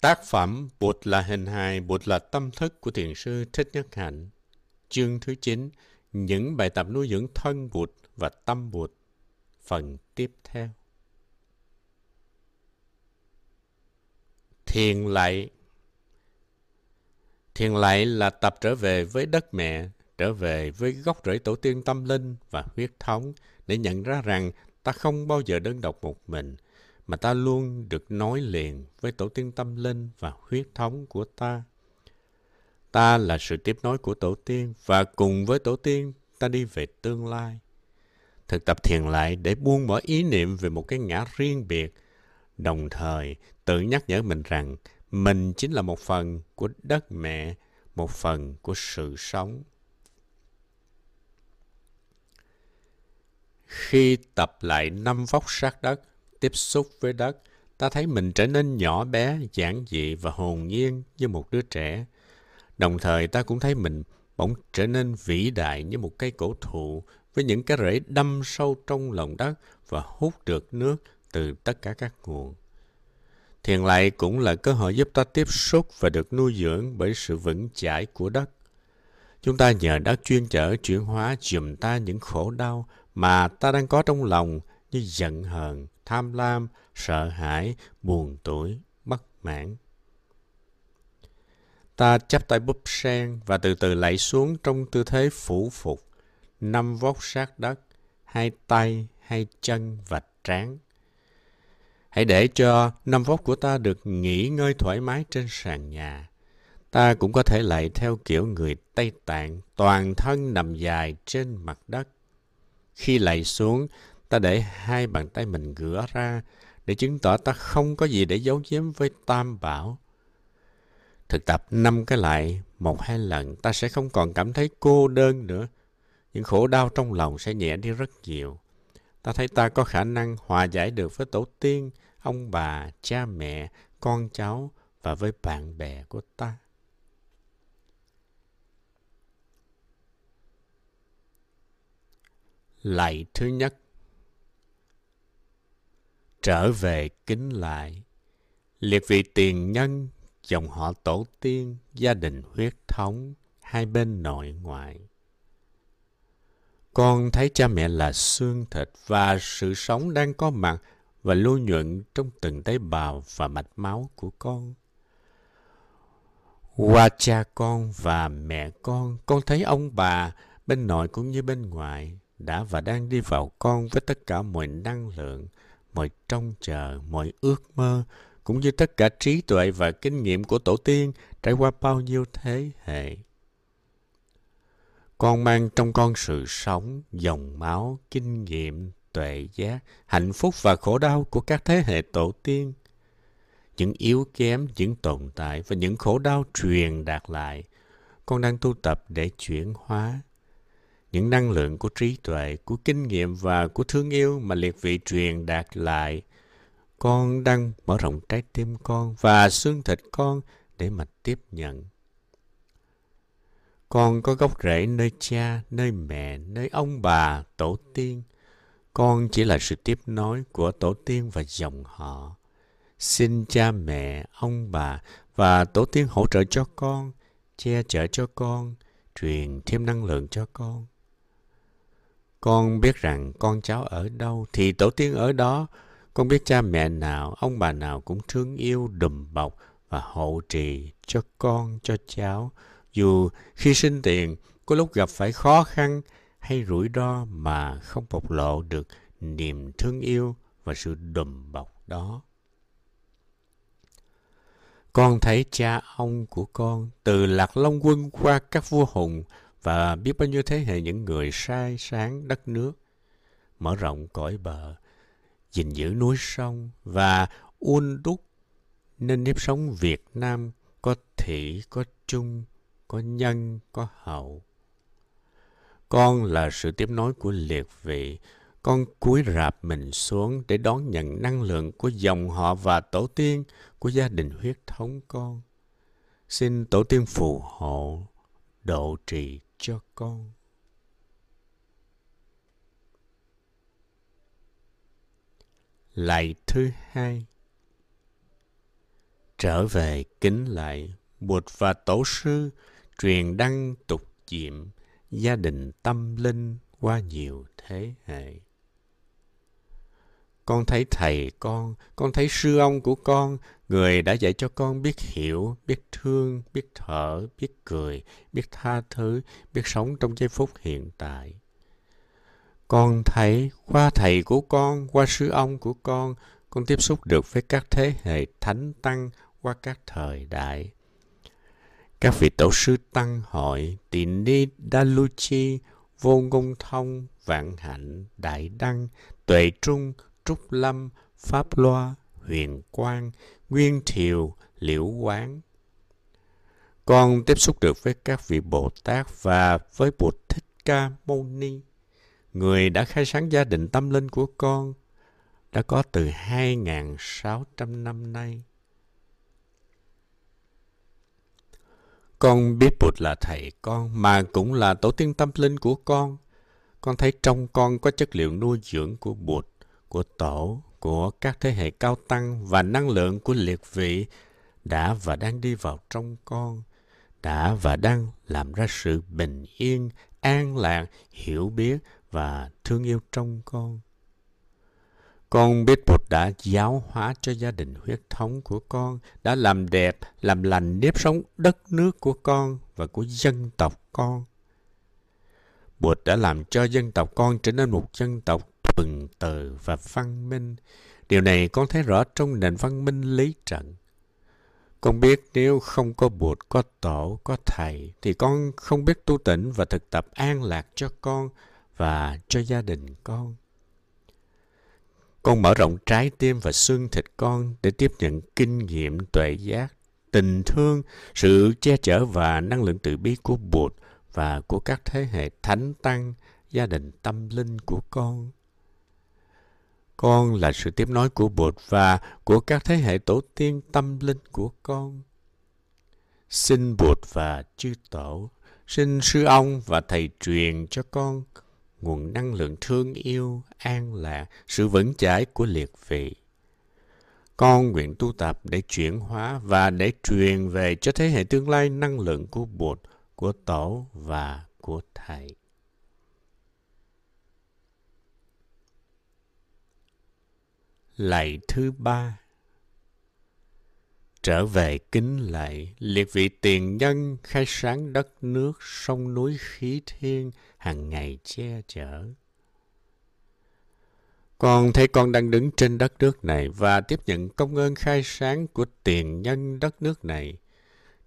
Tác phẩm Bụt là hình hài, Bụt là tâm thức của Thiền sư Thích Nhất Hạnh. Chương thứ 9, những bài tập nuôi dưỡng thân Bụt và tâm Bụt. Phần tiếp theo. Thiền lạy Thiền lạy là tập trở về với đất mẹ, trở về với gốc rễ tổ tiên tâm linh và huyết thống để nhận ra rằng ta không bao giờ đơn độc một mình, mà ta luôn được nói liền với tổ tiên tâm linh và huyết thống của ta. Ta là sự tiếp nối của tổ tiên và cùng với tổ tiên ta đi về tương lai. Thực tập thiền lại để buông bỏ ý niệm về một cái ngã riêng biệt, đồng thời tự nhắc nhở mình rằng mình chính là một phần của đất mẹ, một phần của sự sống. Khi tập lại năm vóc sát đất, tiếp xúc với đất, ta thấy mình trở nên nhỏ bé, giản dị và hồn nhiên như một đứa trẻ. Đồng thời ta cũng thấy mình bỗng trở nên vĩ đại như một cây cổ thụ với những cái rễ đâm sâu trong lòng đất và hút được nước từ tất cả các nguồn. Thiền lại cũng là cơ hội giúp ta tiếp xúc và được nuôi dưỡng bởi sự vững chãi của đất. Chúng ta nhờ đất chuyên chở chuyển hóa dùm ta những khổ đau mà ta đang có trong lòng như giận hờn, tham lam, sợ hãi, buồn tuổi, bất mãn. Ta chắp tay búp sen và từ từ lạy xuống trong tư thế phủ phục, năm vóc sát đất, hai tay, hai chân và trán. Hãy để cho năm vóc của ta được nghỉ ngơi thoải mái trên sàn nhà. Ta cũng có thể lạy theo kiểu người Tây Tạng, toàn thân nằm dài trên mặt đất. Khi lạy xuống, ta để hai bàn tay mình gửa ra để chứng tỏ ta không có gì để giấu giếm với tam bảo. Thực tập năm cái lại một hai lần ta sẽ không còn cảm thấy cô đơn nữa. Những khổ đau trong lòng sẽ nhẹ đi rất nhiều. Ta thấy ta có khả năng hòa giải được với tổ tiên, ông bà, cha mẹ, con cháu và với bạn bè của ta. Lạy thứ nhất Trở về kính lại Liệt vị tiền nhân, dòng họ tổ tiên, gia đình huyết thống, hai bên nội ngoại. Con thấy cha mẹ là xương thịt và sự sống đang có mặt và lưu nhuận trong từng tế bào và mạch máu của con. Qua cha con và mẹ con, con thấy ông bà bên nội cũng như bên ngoài đã và đang đi vào con với tất cả mọi năng lượng, mọi trông chờ, mọi ước mơ, cũng như tất cả trí tuệ và kinh nghiệm của tổ tiên trải qua bao nhiêu thế hệ. Con mang trong con sự sống, dòng máu, kinh nghiệm, tuệ giác, hạnh phúc và khổ đau của các thế hệ tổ tiên. Những yếu kém, những tồn tại và những khổ đau truyền đạt lại, con đang tu tập để chuyển hóa. Những năng lượng của trí tuệ, của kinh nghiệm và của thương yêu mà liệt vị truyền đạt lại, con đang mở rộng trái tim con và xương thịt con để mà tiếp nhận. Con có gốc rễ nơi cha, nơi mẹ, nơi ông bà, tổ tiên – con chỉ là sự tiếp nối của tổ tiên và dòng họ. Xin cha mẹ, ông bà và tổ tiên hỗ trợ cho con, che chở cho con, truyền thêm năng lượng cho con. Con biết rằng con cháu ở đâu thì tổ tiên ở đó. Con biết cha mẹ nào, ông bà nào cũng thương yêu, đùm bọc và hộ trì cho con, cho cháu. Dù khi sinh tiền, có lúc gặp phải khó khăn hay rủi ro mà không bộc lộ được niềm thương yêu và sự đùm bọc đó. Con thấy cha ông của con từ Lạc Long Quân qua các vua hùng và biết bao nhiêu thế hệ những người sai sáng đất nước, mở rộng cõi bờ, gìn giữ núi sông và uôn đúc nên nếp sống Việt Nam có thị, có trung, có nhân, có hậu. Con là sự tiếp nối của liệt vị. Con cúi rạp mình xuống để đón nhận năng lượng của dòng họ và tổ tiên của gia đình huyết thống con. Xin tổ tiên phù hộ, độ trì cho con. Lạy thứ hai, trở về kính lại, Bụt và Tổ sư truyền đăng tục diệm gia đình tâm linh qua nhiều thế hệ. Con thấy thầy con, con thấy sư ông của con, người đã dạy cho con biết hiểu, biết thương, biết thở, biết cười, biết tha thứ, biết sống trong giây phút hiện tại. Con thấy qua thầy của con, qua sư ông của con, con tiếp xúc được với các thế hệ thánh tăng qua các thời đại. Các vị tổ sư tăng hội Tỳ Ni Đa Lu Chi, Vô Ngôn Thông, Vạn Hạnh, Đại Đăng, Tuệ Trung, Trúc Lâm, Pháp Loa, Huyền Quang, Nguyên Thiều, Liễu Quán. Con tiếp xúc được với các vị Bồ Tát và với Bụt Thích Ca Mâu Ni, người đã khai sáng gia đình tâm linh của con, đã có từ 2.600 năm nay. Con biết Bụt là thầy con mà cũng là tổ tiên tâm linh của con. Con thấy trong con có chất liệu nuôi dưỡng của Bụt, của Tổ, của các thế hệ cao tăng và năng lượng của liệt vị đã và đang đi vào trong con, đã và đang làm ra sự bình yên, an lạc, hiểu biết và thương yêu trong con. Con biết Bụt đã giáo hóa cho gia đình huyết thống của con, đã làm đẹp, làm lành nếp sống đất nước của con và của dân tộc con. Bụt đã làm cho dân tộc con trở nên một dân tộc tuần tự và văn minh. Điều này con thấy rõ trong nền văn minh lý trận. Con biết nếu không có Bụt, có tổ, có thầy, thì con không biết tu tỉnh và thực tập an lạc cho con và cho gia đình con. Con mở rộng trái tim và xương thịt con để tiếp nhận kinh nghiệm tuệ giác, tình thương, sự che chở và năng lượng tự bi của Bụt và của các thế hệ thánh tăng, gia đình tâm linh của con. Con là sự tiếp nối của Bụt và của các thế hệ tổ tiên tâm linh của con. Xin Bụt và chư tổ, xin sư ông và thầy truyền cho con nguồn năng lượng thương yêu, an lạc, sự vững chãi của liệt vị. Con nguyện tu tập để chuyển hóa và để truyền về cho thế hệ tương lai năng lượng của Bụt, của Tổ và của Thầy. Lạy thứ ba Trở về kính lạy, liệt vị tiền nhân khai sáng đất nước, sông núi khí thiên, hàng ngày che chở. Con thấy con đang đứng trên đất nước này và tiếp nhận công ơn khai sáng của tiền nhân đất nước này.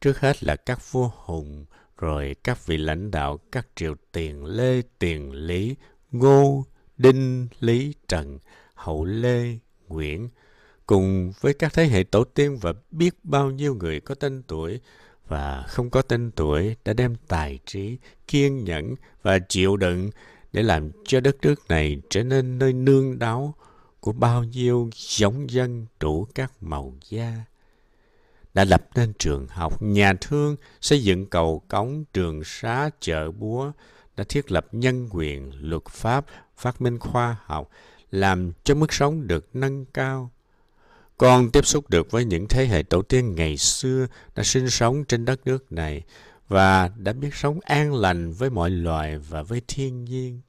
Trước hết là các vua hùng, rồi các vị lãnh đạo các triều tiền Lê, tiền Lý, Ngô, Đinh, Lý, Trần, Hậu Lê, Nguyễn, cùng với các thế hệ tổ tiên và biết bao nhiêu người có tên tuổi và không có tên tuổi đã đem tài trí, kiên nhẫn và chịu đựng để làm cho đất nước này trở nên nơi nương đáo của bao nhiêu giống dân đủ các màu da. Đã lập nên trường học, nhà thương, xây dựng cầu cống, trường xá, chợ búa, đã thiết lập nhân quyền, luật pháp, phát minh khoa học, làm cho mức sống được nâng cao. Con tiếp xúc được với những thế hệ tổ tiên ngày xưa đã sinh sống trên đất nước này và đã biết sống an lành với mọi loài và với thiên nhiên.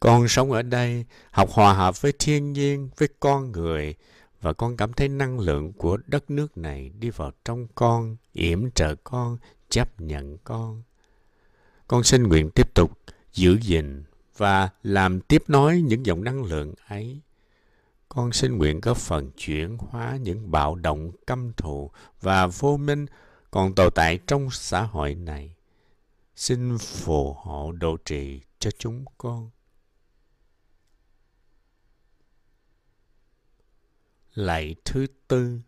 Con sống ở đây, học hòa hợp với thiên nhiên, với con người, và con cảm thấy năng lượng của đất nước này đi vào trong con, yểm trợ con, chấp nhận con. Con xin nguyện tiếp tục giữ gìn và làm tiếp nối những dòng năng lượng ấy. Con xin nguyện có phần chuyển hóa những bạo động căm thù và vô minh còn tồn tại trong xã hội này. Xin phù hộ độ trì cho chúng con. Lạy thứ tư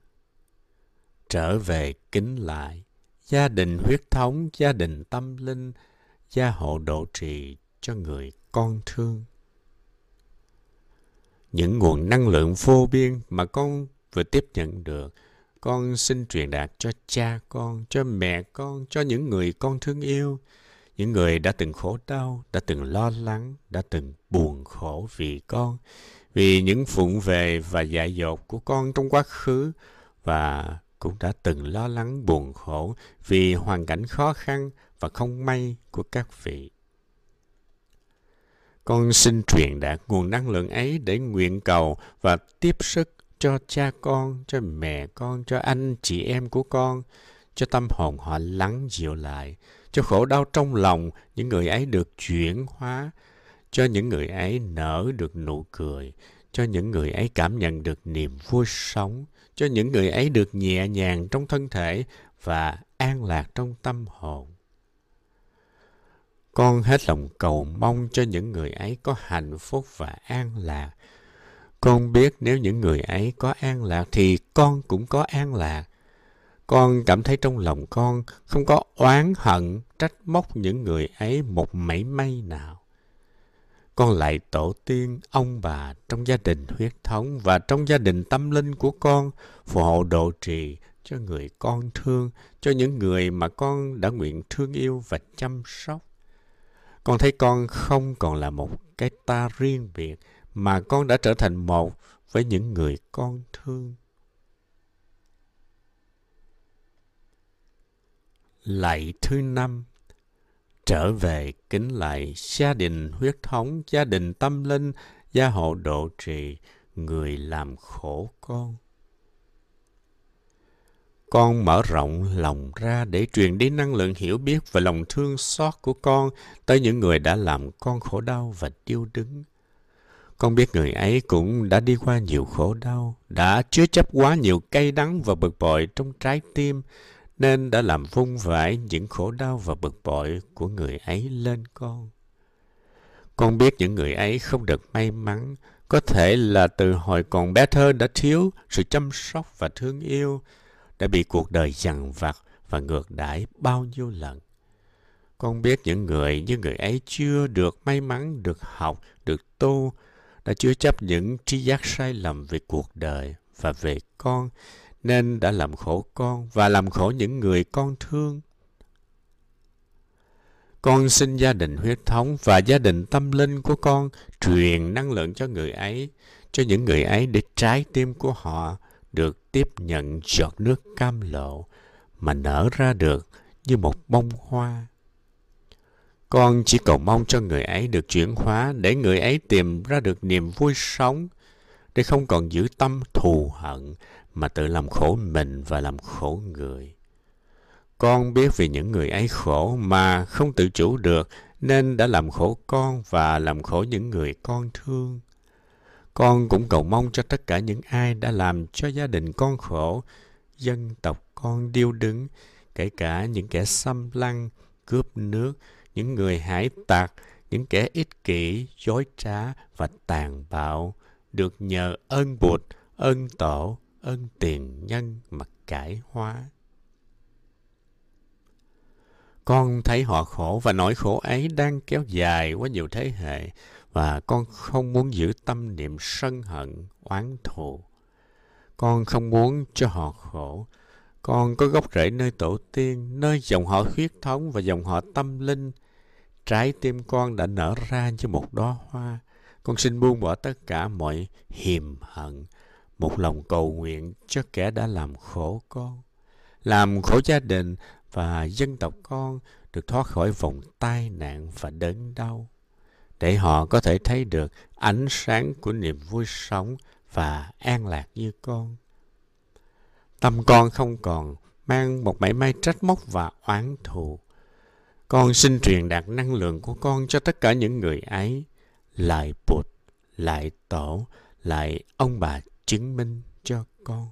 Trở về kính lại Gia đình huyết thống, gia đình tâm linh Gia hộ độ trì cho người con thương Những nguồn năng lượng vô biên mà con vừa tiếp nhận được con xin truyền đạt cho cha con, cho mẹ con, cho những người con thương yêu, những người đã từng khổ đau, đã từng lo lắng, đã từng buồn khổ vì con, vì những phụng về và dạy dột của con trong quá khứ và cũng đã từng lo lắng buồn khổ vì hoàn cảnh khó khăn và không may của các vị. Con xin truyền đạt nguồn năng lượng ấy để nguyện cầu và tiếp sức cho cha con, cho mẹ con, cho anh chị em của con, cho tâm hồn họ lắng dịu lại, cho khổ đau trong lòng những người ấy được chuyển hóa, cho những người ấy nở được nụ cười, cho những người ấy cảm nhận được niềm vui sống, cho những người ấy được nhẹ nhàng trong thân thể và an lạc trong tâm hồn. Con hết lòng cầu mong cho những người ấy có hạnh phúc và an lạc. Con biết nếu những người ấy có an lạc thì con cũng có an lạc. Con cảm thấy trong lòng con không có oán hận trách móc những người ấy một mảy may nào. Con lại tổ tiên, ông bà trong gia đình huyết thống và trong gia đình tâm linh của con phù hộ độ trì cho người con thương, cho những người mà con đã nguyện thương yêu và chăm sóc. Con thấy con không còn là một cái ta riêng biệt mà con đã trở thành một với những người con thương. Lạy thứ năm trở về kính lại gia đình huyết thống, gia đình tâm linh, gia hộ độ trì, người làm khổ con. Con mở rộng lòng ra để truyền đi năng lượng hiểu biết và lòng thương xót của con tới những người đã làm con khổ đau và điêu đứng. Con biết người ấy cũng đã đi qua nhiều khổ đau, đã chứa chấp quá nhiều cay đắng và bực bội trong trái tim, nên đã làm vung vãi những khổ đau và bực bội của người ấy lên con. Con biết những người ấy không được may mắn, có thể là từ hồi còn bé thơ đã thiếu sự chăm sóc và thương yêu, đã bị cuộc đời dằn vặt và ngược đãi bao nhiêu lần. Con biết những người như người ấy chưa được may mắn được học, được tu, đã chưa chấp những tri giác sai lầm về cuộc đời và về con, nên đã làm khổ con và làm khổ những người con thương. Con xin gia đình huyết thống và gia đình tâm linh của con truyền năng lượng cho người ấy, cho những người ấy để trái tim của họ được tiếp nhận giọt nước cam lộ mà nở ra được như một bông hoa. Con chỉ cầu mong cho người ấy được chuyển hóa để người ấy tìm ra được niềm vui sống, để không còn giữ tâm thù hận mà tự làm khổ mình và làm khổ người. Con biết vì những người ấy khổ mà không tự chủ được nên đã làm khổ con và làm khổ những người con thương. Con cũng cầu mong cho tất cả những ai đã làm cho gia đình con khổ, dân tộc con điêu đứng, kể cả những kẻ xâm lăng, cướp nước, những người hải tặc, những kẻ ích kỷ, dối trá và tàn bạo, được nhờ ơn bụt, ơn tổ, ơn tiền nhân mà cải hóa. Con thấy họ khổ và nỗi khổ ấy đang kéo dài qua nhiều thế hệ và con không muốn giữ tâm niệm sân hận, oán thù. Con không muốn cho họ khổ. Con có gốc rễ nơi tổ tiên, nơi dòng họ huyết thống và dòng họ tâm linh. Trái tim con đã nở ra như một đóa hoa. Con xin buông bỏ tất cả mọi hiềm hận, một lòng cầu nguyện cho kẻ đã làm khổ con, làm khổ gia đình và dân tộc con được thoát khỏi vòng tai nạn và đớn đau để họ có thể thấy được ánh sáng của niềm vui sống và an lạc như con. Tâm con không còn mang một mảy may trách móc và oán thù. Con xin truyền đạt năng lượng của con cho tất cả những người ấy. Lại Bụt, lại Tổ, lại ông bà chứng minh cho con.